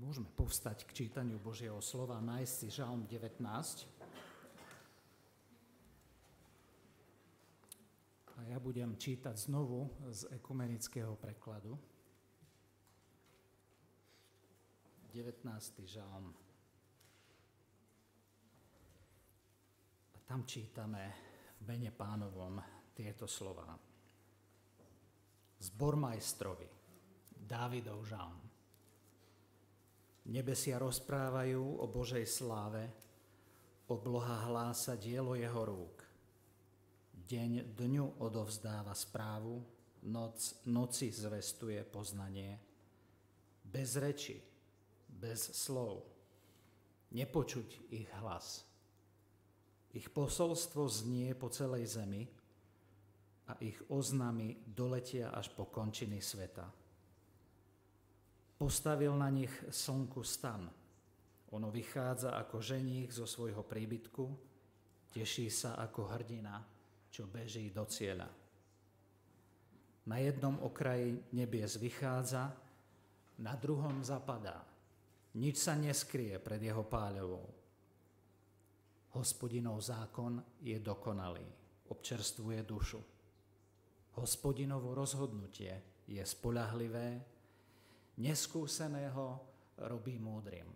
Môžeme povstať k čítaniu Božieho slova, nájsť si Žalm 19. A ja budem čítať znovu z ekumenického prekladu. 19. žalm. A tam čítame v mene pánovom tieto slova. Zbormajstrovi, Dávidov žalm. Nebesia rozprávajú o Božej sláve, obloha hlása dielo jeho rúk. Deň dňu odovzdáva správu, noc noci zvestuje poznanie. Bez reči, bez slov, nepočuť ich hlas. Ich posolstvo znie po celej zemi a ich oznamy doletia až po končiny sveta. Postavil na nich slnku stan. Ono vychádza ako ženích zo svojho príbytku, teší sa ako hrdina, čo beží do cieľa. Na jednom okraji nebies vychádza, na druhom zapadá. Nič sa neskrie pred jeho páľovou. Hospodinov zákon je dokonalý, občerstvuje dušu. Hospodinovo rozhodnutie je spolahlivé, neskúseného robí múdrym.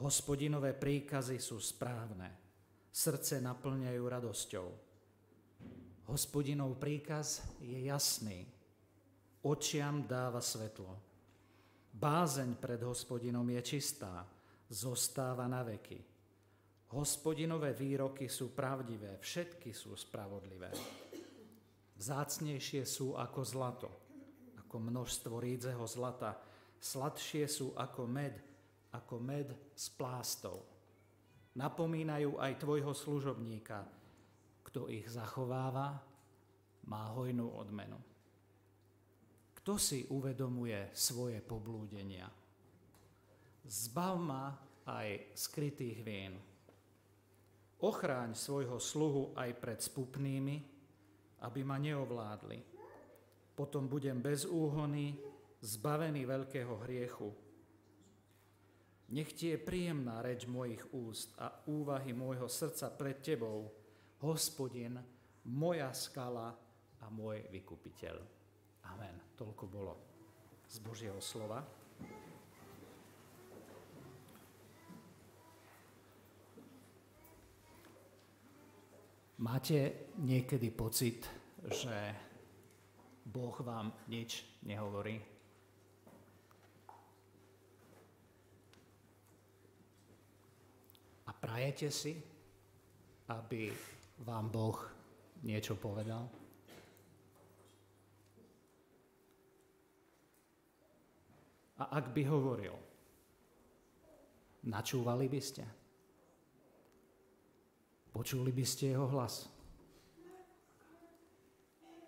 Hospodinové príkazy sú správne, srdce naplňajú radosťou. Hospodinov príkaz je jasný, očiam dáva svetlo. Bázeň pred hospodinom je čistá, zostáva na veky. Hospodinové výroky sú pravdivé, všetky sú spravodlivé. Vzácnejšie sú ako zlato ako množstvo rídzeho zlata. Sladšie sú ako med, ako med s plástou. Napomínajú aj tvojho služobníka. Kto ich zachováva, má hojnú odmenu. Kto si uvedomuje svoje poblúdenia? Zbav ma aj skrytých vín. Ochráň svojho sluhu aj pred spupnými, aby ma neovládli potom budem bez úhony, zbavený veľkého hriechu. Nech ti je príjemná reč mojich úst a úvahy môjho srdca pred tebou, hospodin, moja skala a môj vykupiteľ. Amen. Toľko bolo z Božieho slova. Máte niekedy pocit, že Boh vám nič nehovorí. A prajete si, aby vám Boh niečo povedal? A ak by hovoril, načúvali by ste? Počuli by ste jeho hlas?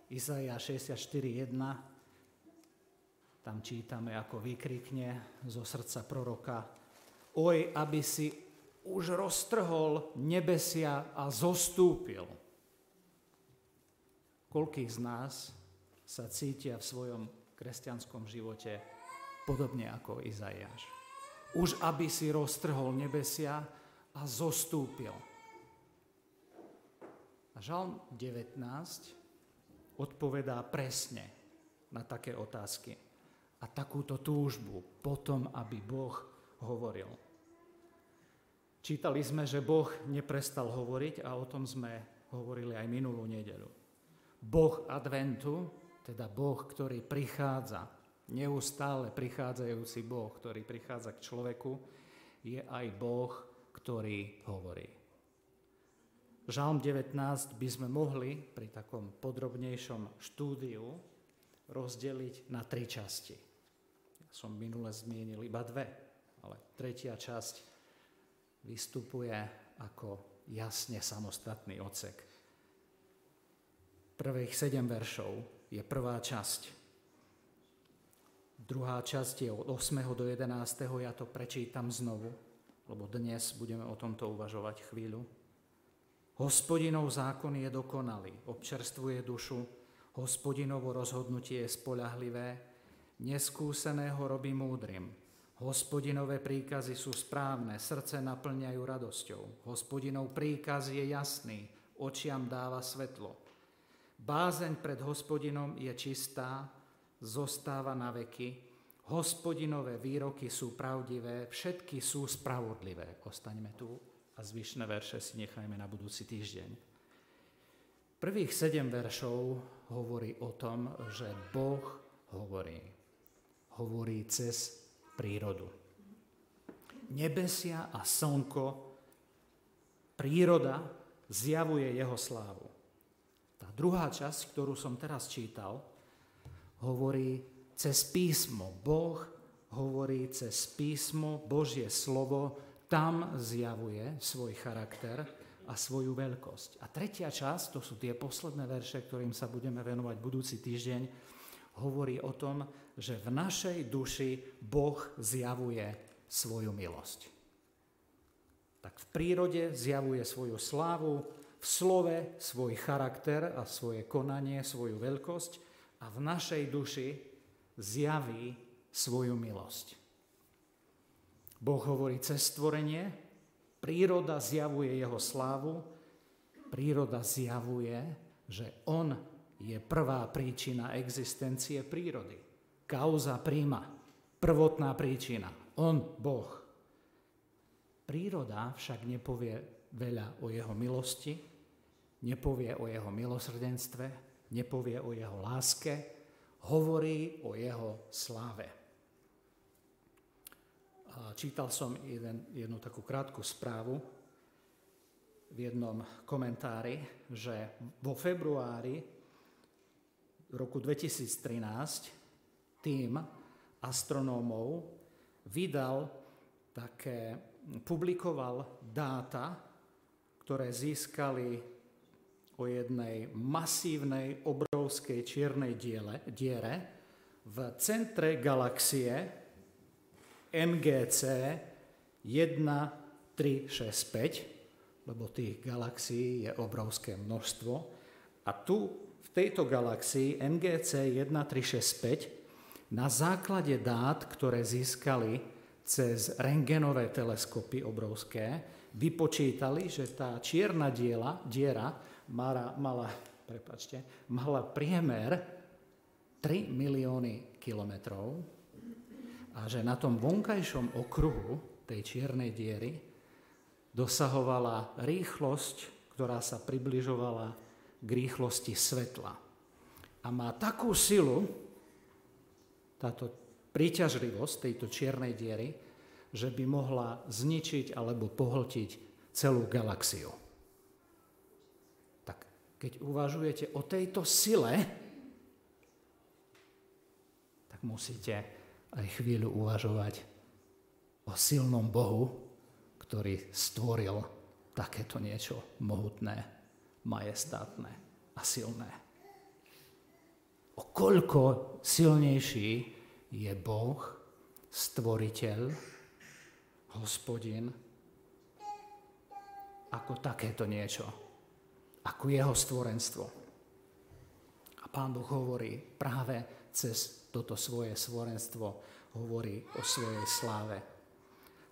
Izaia 64.1, tam čítame, ako vykrikne zo srdca proroka, oj, aby si už roztrhol nebesia a zostúpil. Koľkých z nás sa cítia v svojom kresťanskom živote podobne ako Izaiáš. Už aby si roztrhol nebesia a zostúpil. A žalm 19 odpovedá presne na také otázky a takúto túžbu potom, aby Boh hovoril. Čítali sme, že Boh neprestal hovoriť a o tom sme hovorili aj minulú nedeľu. Boh adventu, teda Boh, ktorý prichádza, neustále prichádzajúci Boh, ktorý prichádza k človeku, je aj Boh, ktorý hovorí. Žalm 19 by sme mohli pri takom podrobnejšom štúdiu rozdeliť na tri časti. Ja som minule zmienil iba dve, ale tretia časť vystupuje ako jasne samostatný ocek. Prvých sedem veršov je prvá časť. Druhá časť je od 8. do 11. Ja to prečítam znovu, lebo dnes budeme o tomto uvažovať chvíľu. Hospodinov zákon je dokonalý, občerstvuje dušu, hospodinovo rozhodnutie je spolahlivé, neskúseného robí múdrym, Hospodinové príkazy sú správne, srdce naplňajú radosťou. Hospodinov príkaz je jasný, očiam dáva svetlo. Bázeň pred hospodinom je čistá, zostáva na veky. Hospodinové výroky sú pravdivé, všetky sú spravodlivé. Ostaňme tu a zvyšné verše si nechajme na budúci týždeň. Prvých sedem veršov hovorí o tom, že Boh hovorí. Hovorí cez prírodu. Nebesia a slnko, príroda zjavuje jeho slávu. Tá druhá časť, ktorú som teraz čítal, hovorí cez písmo. Boh hovorí cez písmo, Božie slovo, tam zjavuje svoj charakter a svoju veľkosť. A tretia časť, to sú tie posledné verše, ktorým sa budeme venovať budúci týždeň, hovorí o tom, že v našej duši Boh zjavuje svoju milosť. Tak v prírode zjavuje svoju slávu, v slove svoj charakter a svoje konanie, svoju veľkosť a v našej duši zjaví svoju milosť. Boh hovorí cez stvorenie, Príroda zjavuje jeho slávu, príroda zjavuje, že on je prvá príčina existencie prírody. Kauza príma, prvotná príčina. On, Boh. Príroda však nepovie veľa o jeho milosti, nepovie o jeho milosrdenstve, nepovie o jeho láske, hovorí o jeho sláve čítal som jeden, jednu takú krátku správu v jednom komentári, že vo februári roku 2013 tým astronómov vydal také, publikoval dáta, ktoré získali o jednej masívnej, obrovskej čiernej diele, diere v centre galaxie, NGC 1365, lebo tých galaxií je obrovské množstvo. A tu v tejto galaxii NGC 1365 na základe dát, ktoré získali cez rengenové teleskopy obrovské, vypočítali, že tá čierna diela, diera mala, mala, prepačte, mala priemer 3 milióny kilometrov a že na tom vonkajšom okruhu tej čiernej diery dosahovala rýchlosť, ktorá sa približovala k rýchlosti svetla. A má takú silu, táto príťažlivosť tejto čiernej diery, že by mohla zničiť alebo pohltiť celú galaxiu. Tak keď uvažujete o tejto sile, tak musíte aj chvíľu uvažovať o silnom Bohu, ktorý stvoril takéto niečo mohutné, majestátne a silné. O koľko silnejší je Boh, stvoriteľ, hospodin, ako takéto niečo, ako jeho stvorenstvo. A pán Boh hovorí práve cez toto svoje stvorenstvo hovorí o svojej sláve.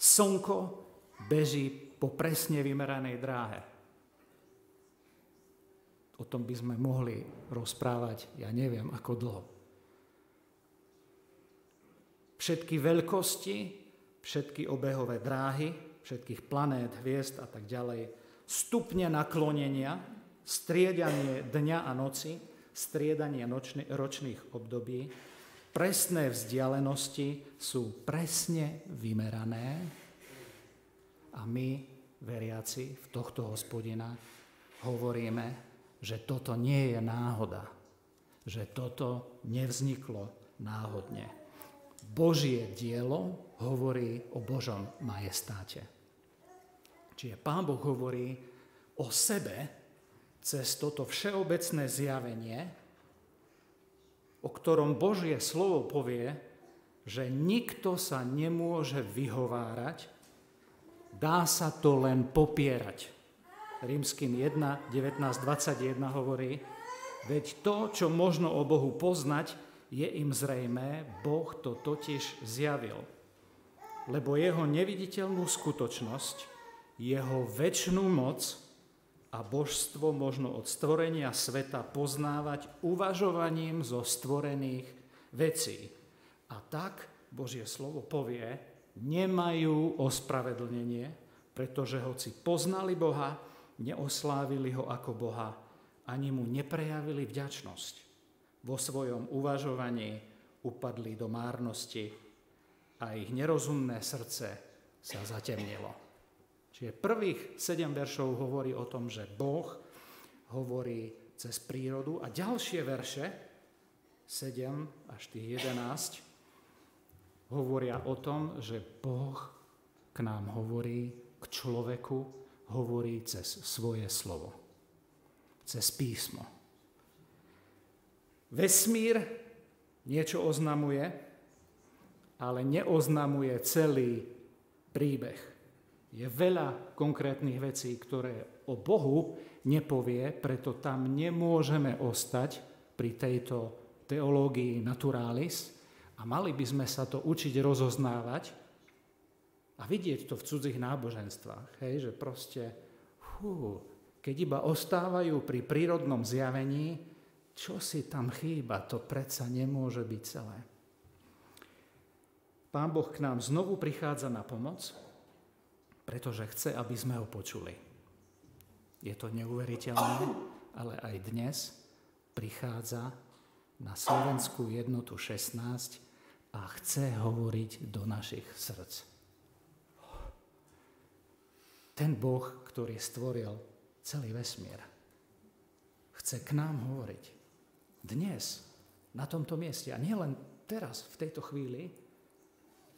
Slnko beží po presne vymeranej dráhe. O tom by sme mohli rozprávať, ja neviem, ako dlho. Všetky veľkosti, všetky obehové dráhy, všetkých planét, hviezd a tak ďalej, stupne naklonenia, striedanie dňa a noci, striedanie nočný, ročných období, presné vzdialenosti sú presne vymerané a my, veriaci v tohto hospodina, hovoríme, že toto nie je náhoda, že toto nevzniklo náhodne. Božie dielo hovorí o Božom majestáte. Čiže Pán Boh hovorí o sebe cez toto všeobecné zjavenie, o ktorom Božie slovo povie, že nikto sa nemôže vyhovárať, dá sa to len popierať. Rímským 1, 19, 21 hovorí, veď to, čo možno o Bohu poznať, je im zrejmé, Boh to totiž zjavil. lebo jeho neviditeľnú skutočnosť, jeho väčšnú moc a božstvo možno od stvorenia sveta poznávať uvažovaním zo stvorených vecí. A tak Božie slovo povie, nemajú ospravedlnenie, pretože hoci poznali Boha, neoslávili ho ako Boha, ani mu neprejavili vďačnosť. Vo svojom uvažovaní upadli do márnosti a ich nerozumné srdce sa zatemnilo. Čiže prvých sedem veršov hovorí o tom, že Boh hovorí cez prírodu a ďalšie verše, 7 až tých 11, hovoria o tom, že Boh k nám hovorí, k človeku hovorí cez svoje slovo, cez písmo. Vesmír niečo oznamuje, ale neoznamuje celý príbeh. Je veľa konkrétnych vecí, ktoré o Bohu nepovie, preto tam nemôžeme ostať pri tejto teológii naturalis a mali by sme sa to učiť rozoznávať a vidieť to v cudzích náboženstvách, hej, že proste, hú, keď iba ostávajú pri prírodnom zjavení, čo si tam chýba, to predsa nemôže byť celé. Pán Boh k nám znovu prichádza na pomoc, pretože chce, aby sme ho počuli. Je to neuveriteľné, ale aj dnes prichádza na Slovenskú jednotu 16 a chce hovoriť do našich srdc. Ten Boh, ktorý stvoril celý vesmír, chce k nám hovoriť. Dnes, na tomto mieste. A nielen teraz, v tejto chvíli,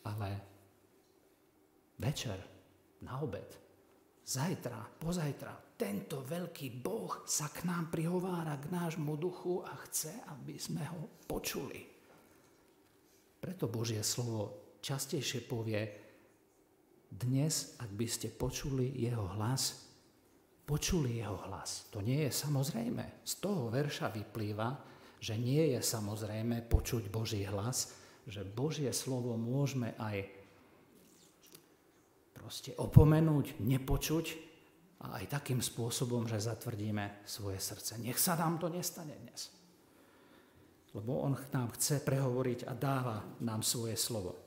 ale večer, na obed, zajtra, pozajtra, tento veľký Boh sa k nám prihovára, k nášmu duchu a chce, aby sme ho počuli. Preto Božie slovo častejšie povie, dnes, ak by ste počuli jeho hlas, počuli jeho hlas. To nie je samozrejme. Z toho verša vyplýva, že nie je samozrejme počuť Boží hlas, že Božie slovo môžeme aj proste opomenúť, nepočuť a aj takým spôsobom, že zatvrdíme svoje srdce. Nech sa nám to nestane dnes. Lebo On nám chce prehovoriť a dáva nám svoje slovo.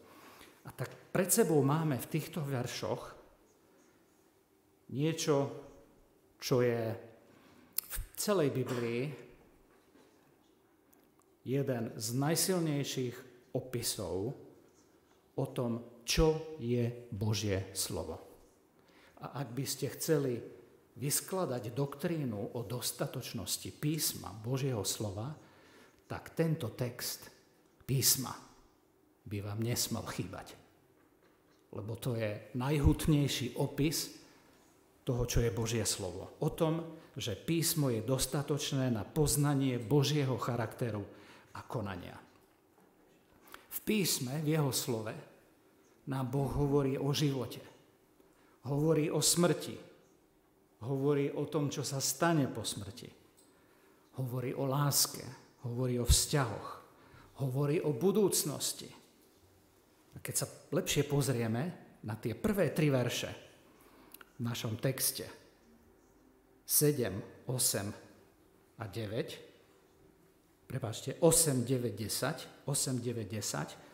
A tak pred sebou máme v týchto veršoch niečo, čo je v celej Biblii jeden z najsilnejších opisov o tom, čo je Božie slovo. A ak by ste chceli vyskladať doktrínu o dostatočnosti písma Božieho slova, tak tento text písma by vám nesmal chýbať. Lebo to je najhutnejší opis toho, čo je Božie slovo. O tom, že písmo je dostatočné na poznanie Božieho charakteru a konania. V písme, v jeho slove, nám Boh hovorí o živote. Hovorí o smrti. Hovorí o tom, čo sa stane po smrti. Hovorí o láske. Hovorí o vzťahoch. Hovorí o budúcnosti. A keď sa lepšie pozrieme na tie prvé tri verše v našom texte, 7, 8 a 9, prepáčte, 8, 9, 10, 8, 9, 10,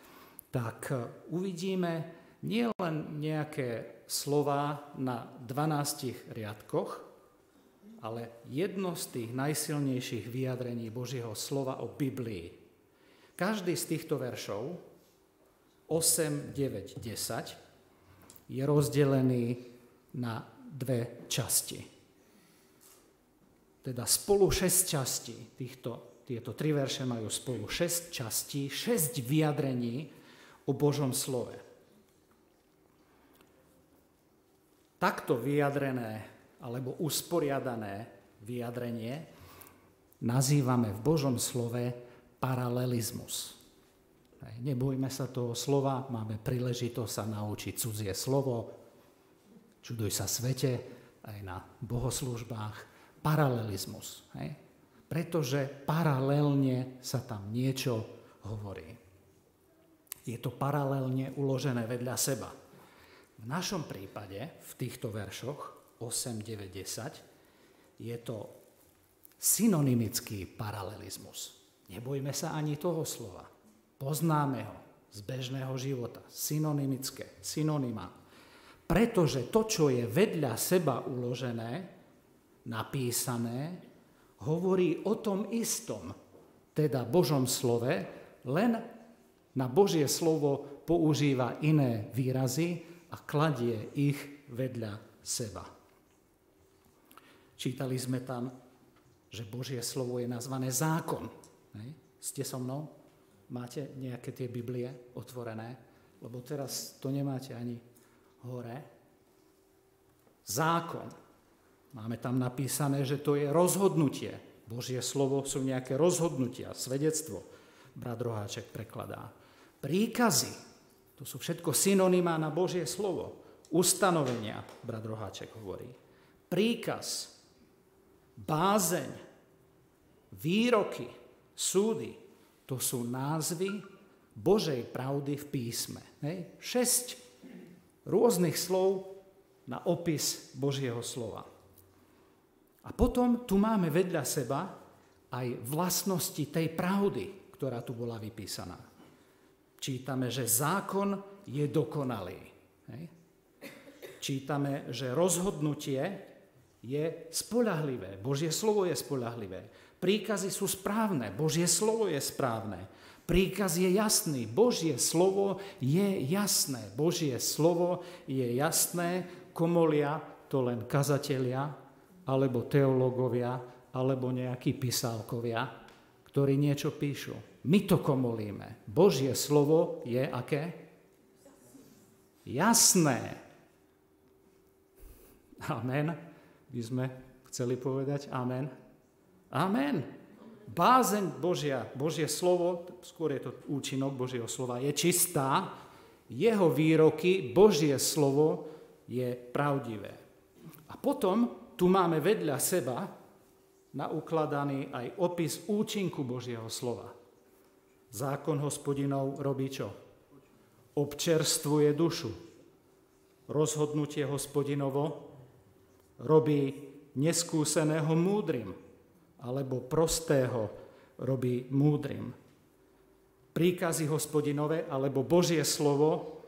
tak e, uvidíme nielen nejaké slova na 12 riadkoch, ale jedno z tých najsilnejších vyjadrení Božieho slova o Biblii. Každý z týchto veršov, 8, 9, 10, je rozdelený na dve časti. Teda spolu šesť častí týchto tieto tri verše majú spolu šesť častí, šesť vyjadrení o Božom slove. Takto vyjadrené alebo usporiadané vyjadrenie nazývame v Božom slove paralelizmus. Nebojme sa toho slova, máme príležitosť sa naučiť cudzie slovo, čuduj sa svete, aj na bohoslužbách, paralelizmus. Hej? pretože paralelne sa tam niečo hovorí. Je to paralelne uložené vedľa seba. V našom prípade, v týchto veršoch 8, 9, 10, je to synonymický paralelizmus. Nebojme sa ani toho slova. Poznáme ho z bežného života. Synonymické, synonyma. Pretože to, čo je vedľa seba uložené, napísané, hovorí o tom istom, teda Božom slove, len na Božie slovo používa iné výrazy a kladie ich vedľa seba. Čítali sme tam, že Božie slovo je nazvané zákon. Ste so mnou? Máte nejaké tie Biblie otvorené? Lebo teraz to nemáte ani hore. Zákon. Máme tam napísané, že to je rozhodnutie. Božie slovo sú nejaké rozhodnutia, svedectvo. Brat Roháček prekladá. Príkazy. To sú všetko synonymá na Božie slovo. Ustanovenia, brat Roháček hovorí. Príkaz, bázeň, výroky, súdy, to sú názvy Božej pravdy v písme. Hej? Šesť rôznych slov na opis Božieho slova. A potom tu máme vedľa seba aj vlastnosti tej pravdy, ktorá tu bola vypísaná. Čítame, že zákon je dokonalý. Hej? Čítame, že rozhodnutie je spolahlivé. Božie slovo je spolahlivé. Príkazy sú správne, Božie slovo je správne. Príkaz je jasný, Božie slovo je jasné. Božie slovo je jasné, komolia to len kazatelia, alebo teológovia, alebo nejakí písálkovia, ktorí niečo píšu. My to komolíme. Božie slovo je aké? Jasné. Amen. By sme chceli povedať amen. Amen. Bázeň Božia, Božie slovo, skôr je to účinok Božieho slova, je čistá, jeho výroky, Božie slovo je pravdivé. A potom tu máme vedľa seba naukladaný aj opis účinku Božieho slova. Zákon hospodinov robí čo? Občerstvuje dušu. Rozhodnutie hospodinovo robí neskúseného múdrym alebo prostého robí múdrym. Príkazy hospodinové alebo Božie slovo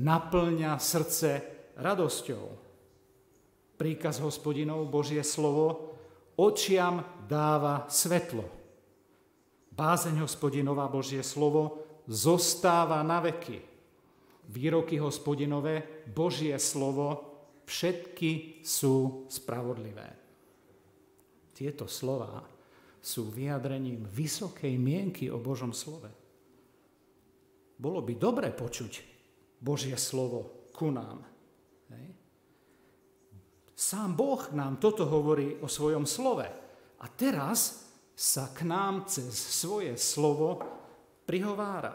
naplňa srdce radosťou. Príkaz hospodinov, Božie slovo, očiam dáva svetlo. Bázeň hospodinová, Božie slovo, zostáva na veky. Výroky hospodinové, Božie slovo, všetky sú spravodlivé. Tieto slova sú vyjadrením vysokej mienky o Božom slove. Bolo by dobre počuť Božie slovo ku nám. Hej. Sám Boh nám toto hovorí o svojom slove. A teraz sa k nám cez svoje slovo prihovára.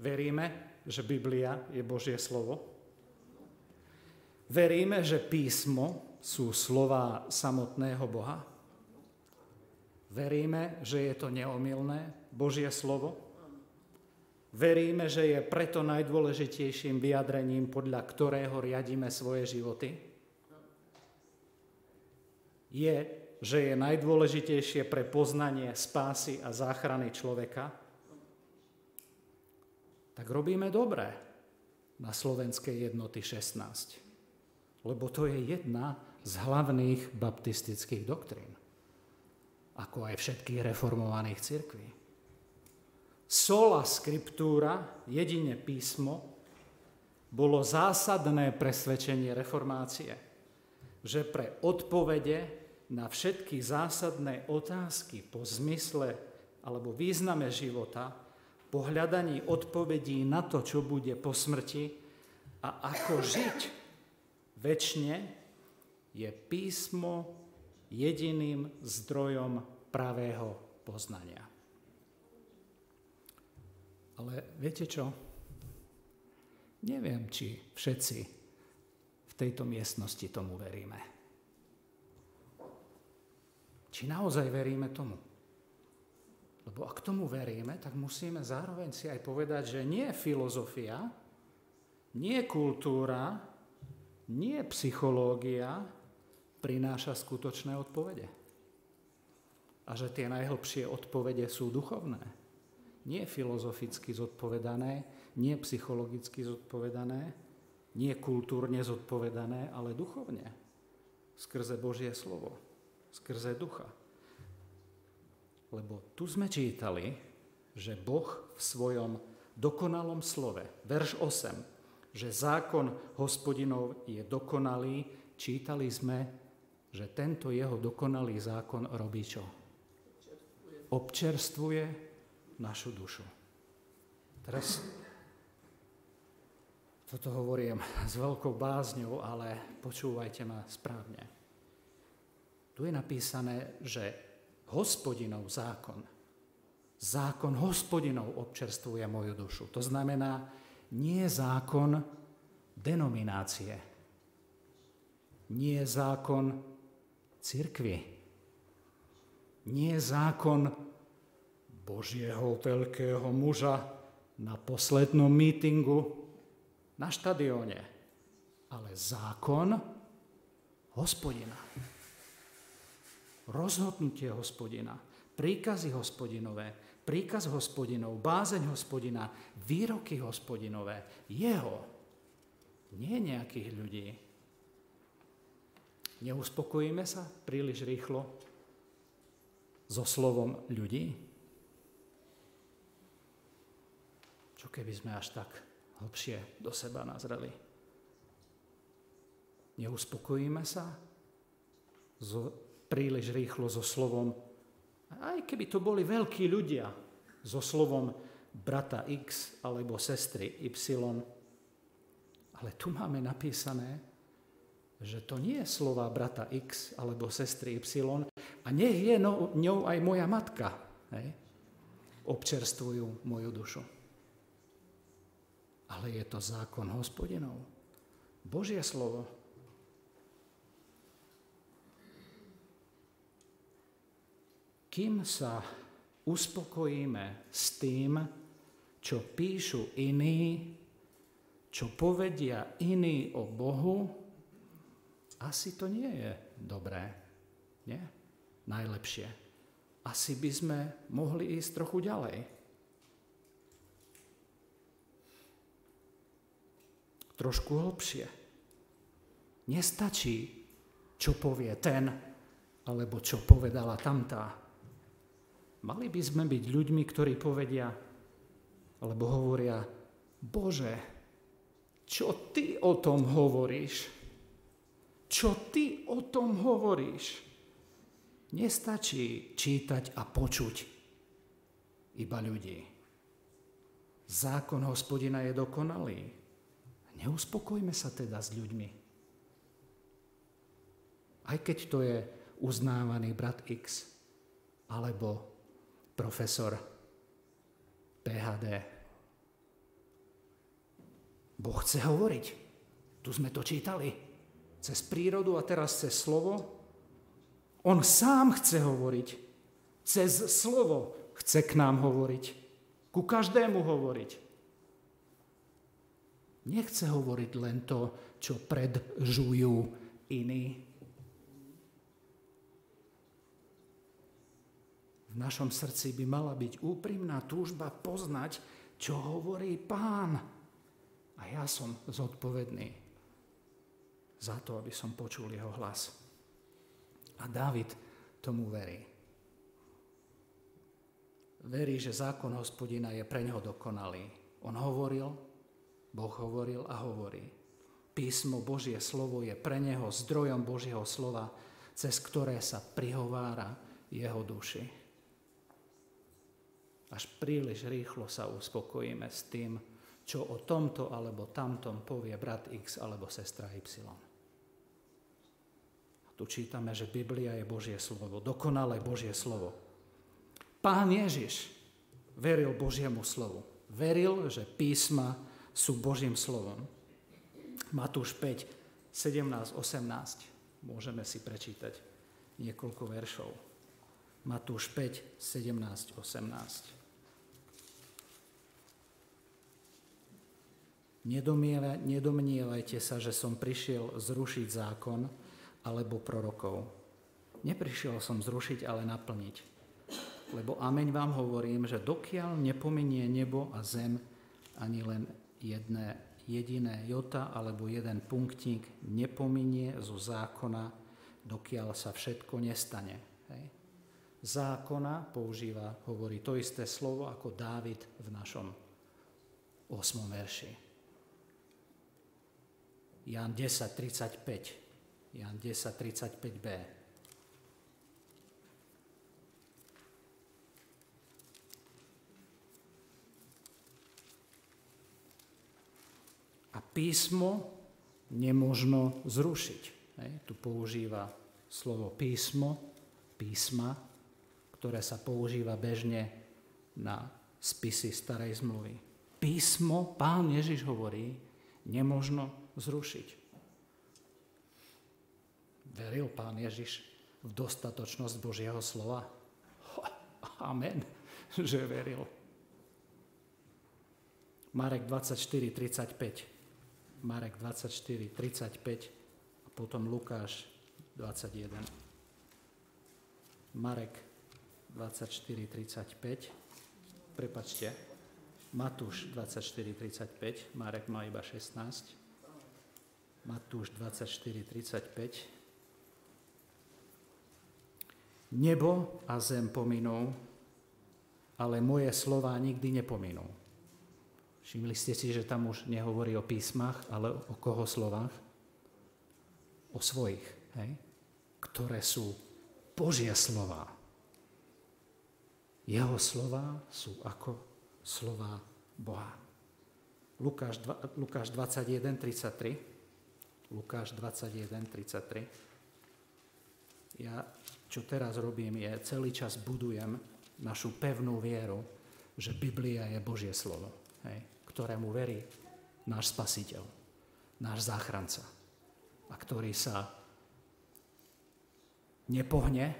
Veríme, že Biblia je Božie slovo. Veríme, že písmo sú slova samotného Boha? Veríme, že je to neomilné Božie slovo? Veríme, že je preto najdôležitejším vyjadrením, podľa ktorého riadíme svoje životy? Je, že je najdôležitejšie pre poznanie spásy a záchrany človeka? Tak robíme dobré na slovenskej jednoty 16. Lebo to je jedna z hlavných baptistických doktrín, ako aj všetkých reformovaných cirkví. Sola scriptura, jedine písmo, bolo zásadné presvedčenie reformácie, že pre odpovede na všetky zásadné otázky po zmysle alebo význame života, po hľadaní odpovedí na to, čo bude po smrti a ako žiť väčšine, je písmo jediným zdrojom pravého poznania. Ale viete čo? Neviem, či všetci tejto miestnosti tomu veríme. Či naozaj veríme tomu. Lebo ak tomu veríme, tak musíme zároveň si aj povedať, že nie filozofia, nie kultúra, nie psychológia prináša skutočné odpovede. A že tie najhlbšie odpovede sú duchovné. Nie filozoficky zodpovedané, nie psychologicky zodpovedané, nie kultúrne zodpovedané, ale duchovne. Skrze Božie slovo, skrze ducha. Lebo tu sme čítali, že Boh v svojom dokonalom slove, verš 8, že zákon hospodinov je dokonalý, čítali sme že tento jeho dokonalý zákon robí čo? Občerstvuje našu dušu. Teraz toto hovorím s veľkou bázňou, ale počúvajte ma správne. Tu je napísané, že hospodinov zákon, zákon hospodinov občerstvuje moju dušu. To znamená, nie zákon denominácie, nie zákon cirkvi. Nie zákon Božieho veľkého muža na poslednom mítingu na štadióne, ale zákon hospodina. Rozhodnutie hospodina, príkazy hospodinové, príkaz hospodinov, bázeň hospodina, výroky hospodinové, jeho, nie nejakých ľudí, Neuspokojíme sa príliš rýchlo so slovom ľudí? Čo keby sme až tak hlbšie do seba nazreli? Neuspokojíme sa so, príliš rýchlo so slovom, aj keby to boli veľkí ľudia, so slovom brata X alebo sestry Y, ale tu máme napísané, že to nie je slova brata X alebo sestry Y a nech je no, ňou aj moja matka. Hej? Občerstvujú moju dušu. Ale je to zákon hospodinov. Božie slovo. Kým sa uspokojíme s tým, čo píšu iní, čo povedia iní o Bohu, asi to nie je dobré. Nie? Najlepšie. Asi by sme mohli ísť trochu ďalej. Trošku hlbšie. Nestačí, čo povie ten, alebo čo povedala tamtá. Mali by sme byť ľuďmi, ktorí povedia, alebo hovoria, Bože, čo ty o tom hovoríš? Čo ty o tom hovoríš? Nestačí čítať a počuť iba ľudí. Zákon hospodina je dokonalý. Neuspokojme sa teda s ľuďmi. Aj keď to je uznávaný brat X alebo profesor PHD. Boh chce hovoriť. Tu sme to čítali cez prírodu a teraz cez slovo. On sám chce hovoriť. Cez slovo chce k nám hovoriť. Ku každému hovoriť. Nechce hovoriť len to, čo predžujú iní. V našom srdci by mala byť úprimná túžba poznať, čo hovorí pán. A ja som zodpovedný za to, aby som počul jeho hlas. A David tomu verí. Verí, že zákon hospodina je pre neho dokonalý. On hovoril, Boh hovoril a hovorí. Písmo Božie slovo je pre neho zdrojom Božieho slova, cez ktoré sa prihovára jeho duši. Až príliš rýchlo sa uspokojíme s tým, čo o tomto alebo tamtom povie brat X alebo sestra Y. Tu čítame, že Biblia je Božie slovo, dokonalé Božie slovo. Pán Ježiš veril Božiemu slovu. Veril, že písma sú Božím slovom. Matúš 5, 17, 18. Môžeme si prečítať niekoľko veršov. Matúš 5, 17, 18. Nedomnievajte sa, že som prišiel zrušiť zákon alebo prorokov. Neprišiel som zrušiť, ale naplniť. Lebo ameň vám hovorím, že dokiaľ nepominie nebo a zem, ani len jedné, jediné jota alebo jeden punktík nepominie zo zákona, dokiaľ sa všetko nestane. Hej. Zákona používa, hovorí to isté slovo ako Dávid v našom 8. verši. Jan 10, 35. Jan 10, písmo nemožno zrušiť. Hej. Tu používa slovo písmo, písma, ktoré sa používa bežne na spisy starej zmluvy. Písmo, pán Ježiš hovorí, nemožno zrušiť. Veril pán Ježiš v dostatočnosť Božieho slova? Amen, že veril. Marek 24, 35. Marek 24, 35 a potom Lukáš 21. Marek 24, 35. Prepačte, Matúš 24, 35, Marek má iba 16. Matúš 24, 35. Nebo a zem pominú, ale moje slova nikdy nepominú. Všimli ste si, že tam už nehovorí o písmach, ale o koho slovách? O svojich, hej? ktoré sú Božie slova. Jeho slova sú ako slova Boha. Lukáš, Lukáš 21, 33. Lukáš 21, 33. Ja, čo teraz robím, je celý čas budujem našu pevnú vieru, že Biblia je Božie slovo, hej, ktorému verí náš spasiteľ, náš záchranca a ktorý sa nepohne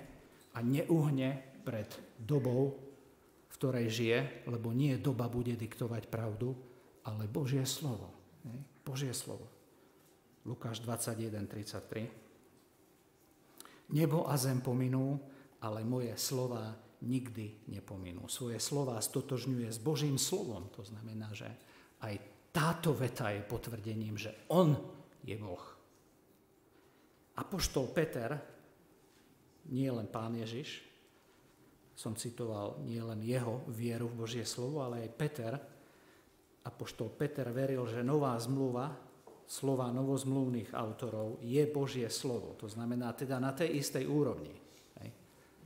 a neuhne pred dobou, v ktorej žije, lebo nie doba bude diktovať pravdu, ale Božie slovo. Božie slovo. Lukáš 21, 33. Nebo a zem pominú, ale moje slova nikdy nepominú. Svoje slova stotožňuje s Božím slovom. To znamená, že aj táto veta je potvrdením, že On je Boh. Apoštol Peter, nie len pán Ježiš, som citoval nie len jeho vieru v Božie slovo, ale aj Peter, apoštol Peter veril, že nová zmluva slova novozmluvných autorov je Božie slovo. To znamená teda na tej istej úrovni.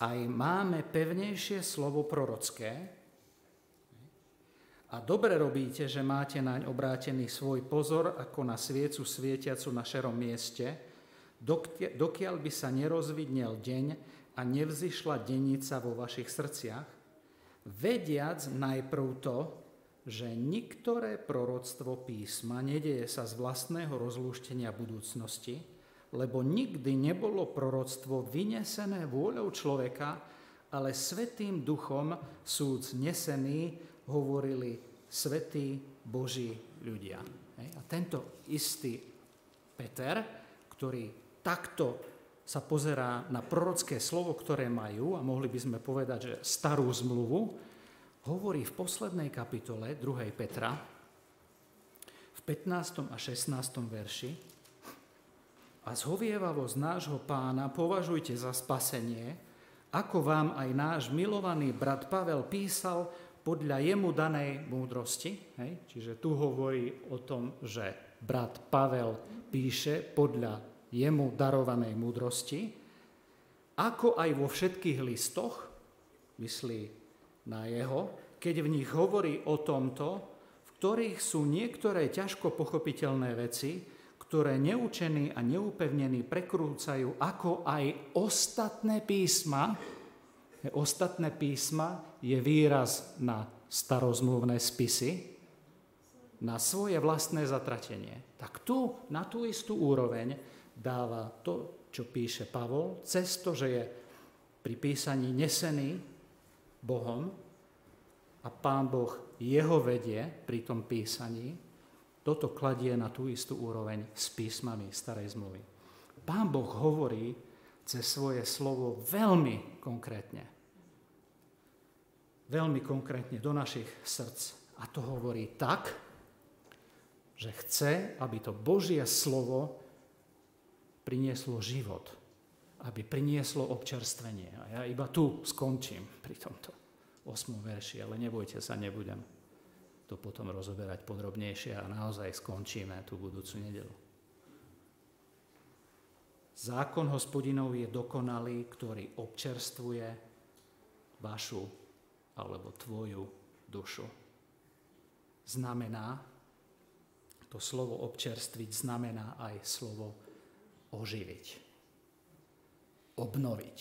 aj máme pevnejšie slovo prorocké, a dobre robíte, že máte naň obrátený svoj pozor ako na sviecu svietiacu na šerom mieste, dokiaľ by sa nerozvidnel deň a nevzýšla dennica vo vašich srdciach, vediac najprv to, že niektoré proroctvo písma nedieje sa z vlastného rozlúštenia budúcnosti, lebo nikdy nebolo proroctvo vynesené vôľou človeka, ale svetým duchom súd nesený hovorili svetí Boží ľudia. A tento istý Peter, ktorý takto sa pozerá na prorocké slovo, ktoré majú, a mohli by sme povedať, že starú zmluvu, hovorí v poslednej kapitole 2. Petra, v 15. a 16. verši, a zhovievavosť nášho pána považujte za spasenie, ako vám aj náš milovaný brat Pavel písal podľa jemu danej múdrosti. Hej? Čiže tu hovorí o tom, že brat Pavel píše podľa jemu darovanej múdrosti, ako aj vo všetkých listoch, myslí na jeho, keď v nich hovorí o tomto, v ktorých sú niektoré ťažko pochopiteľné veci, ktoré neučení a neupevnení prekrúcajú, ako aj ostatné písma. Ostatné písma je výraz na starozmluvné spisy, na svoje vlastné zatratenie. Tak tu, na tú istú úroveň, dáva to čo píše Pavol, cez to, že je pri písaní nesený Bohom a Pán Boh jeho vedie pri tom písaní, toto kladie na tú istú úroveň s písmami starej zmluvy. Pán Boh hovorí cez svoje slovo veľmi konkrétne. Veľmi konkrétne do našich srdc. A to hovorí tak, že chce, aby to Božie slovo prinieslo život, aby prinieslo občerstvenie. A ja iba tu skončím pri tomto 8. verši, ale nebojte sa, nebudem to potom rozoberať podrobnejšie a naozaj skončíme tú budúcu nedelu. Zákon hospodinov je dokonalý, ktorý občerstvuje vašu alebo tvoju dušu. Znamená, to slovo občerstviť znamená aj slovo oživiť. Obnoviť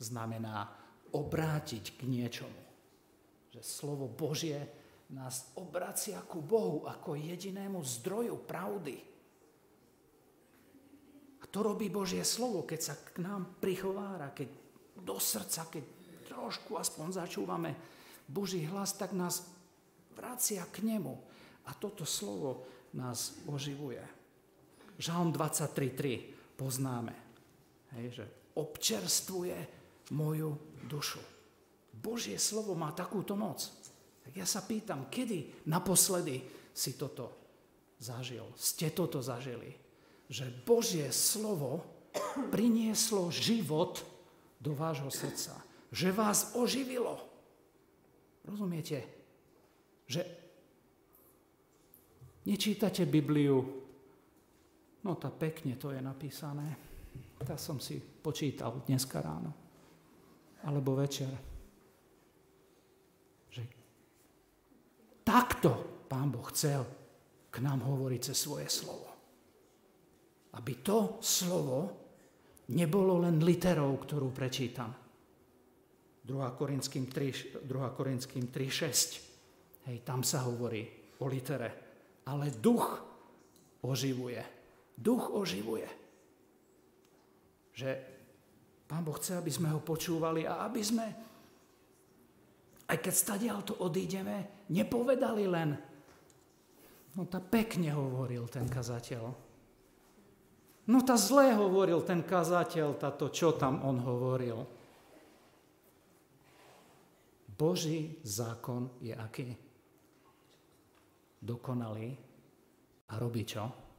znamená obrátiť k niečomu. Že slovo Božie nás obracia ku Bohu ako jedinému zdroju pravdy. A to robí Božie slovo, keď sa k nám prichovára, keď do srdca, keď trošku aspoň začúvame Boží hlas, tak nás vracia k nemu. A toto slovo nás oživuje. Žalm 23.3 poznáme, hej, že občerstvuje moju dušu. Božie slovo má takúto moc. Tak ja sa pýtam, kedy naposledy si toto zažil? Ste toto zažili? Že Božie slovo prinieslo život do vášho srdca. Že vás oživilo. Rozumiete? Že nečítate Bibliu No tá pekne to je napísané. tá som si počítal dneska ráno. Alebo večer. Že takto Pán Boh chcel k nám hovoriť cez svoje slovo. Aby to slovo nebolo len literou, ktorú prečítam. 2. Korinským 3.6. Hej, tam sa hovorí o litere. Ale duch oživuje. Duch oživuje. Že Pán Boh chce, aby sme ho počúvali a aby sme, aj keď stadiaľ to odídeme, nepovedali len, no tá pekne hovoril ten kazateľ. No tá zlé hovoril ten kazateľ, táto, čo tam on hovoril. Boží zákon je aký? Dokonalý a robí čo?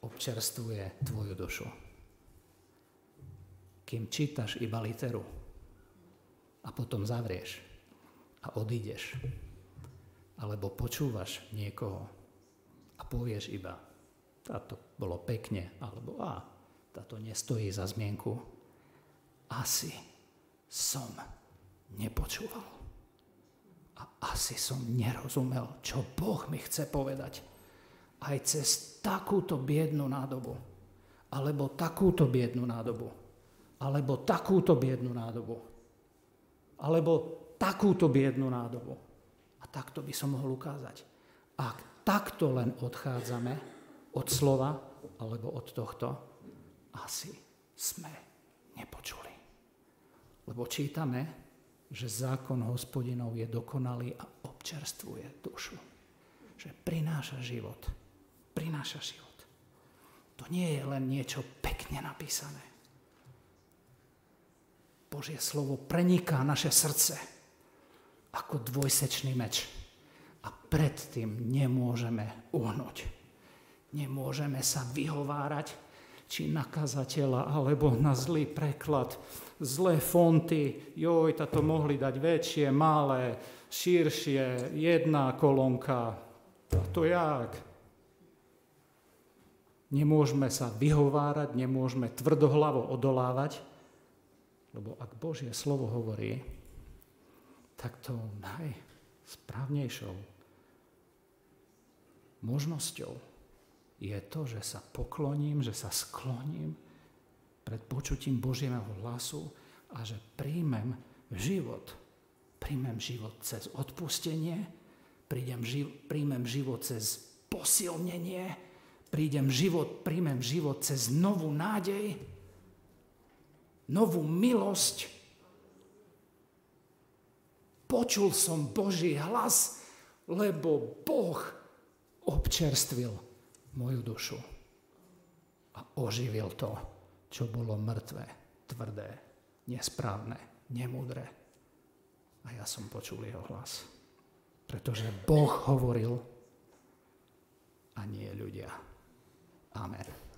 občerstvuje tvoju dušu. Kým čítaš iba literu a potom zavrieš a odídeš, alebo počúvaš niekoho a povieš iba, táto bolo pekne, alebo a, táto nestojí za zmienku, asi som nepočúval. A asi som nerozumel, čo Boh mi chce povedať. Aj cez takúto biednú nádobu, alebo takúto biednú nádobu, alebo takúto biednú nádobu, alebo takúto biednú nádobu. Takto by som mohol ukázať. Ak takto len odchádzame od slova alebo od tohto, asi sme nepočuli. Lebo čítame, že zákon hospodinov je dokonalý a občerstvuje dušu. Že prináša život prináša život. To nie je len niečo pekne napísané. Božie slovo preniká naše srdce ako dvojsečný meč. A predtým nemôžeme uhnúť. Nemôžeme sa vyhovárať, či na kazateľa, alebo na zlý preklad, zlé fonty, joj, to mohli dať väčšie, malé, širšie, jedna kolónka. A to jak? Nemôžeme sa vyhovárať, nemôžeme tvrdohlavo odolávať, Lebo ak Božie slovo hovorí, tak to najsprávnejšou možnosťou je to, že sa pokloním, že sa skloním pred počutím Božieho hlasu a že príjmem život. Príjmem život cez odpustenie, príjmem, živ- príjmem život cez posilnenie, prídem život, príjmem život cez novú nádej, novú milosť. Počul som Boží hlas, lebo Boh občerstvil moju dušu a oživil to, čo bolo mŕtve, tvrdé, nesprávne, nemudré. A ja som počul jeho hlas. Pretože Boh hovoril a nie ľudia. Amen.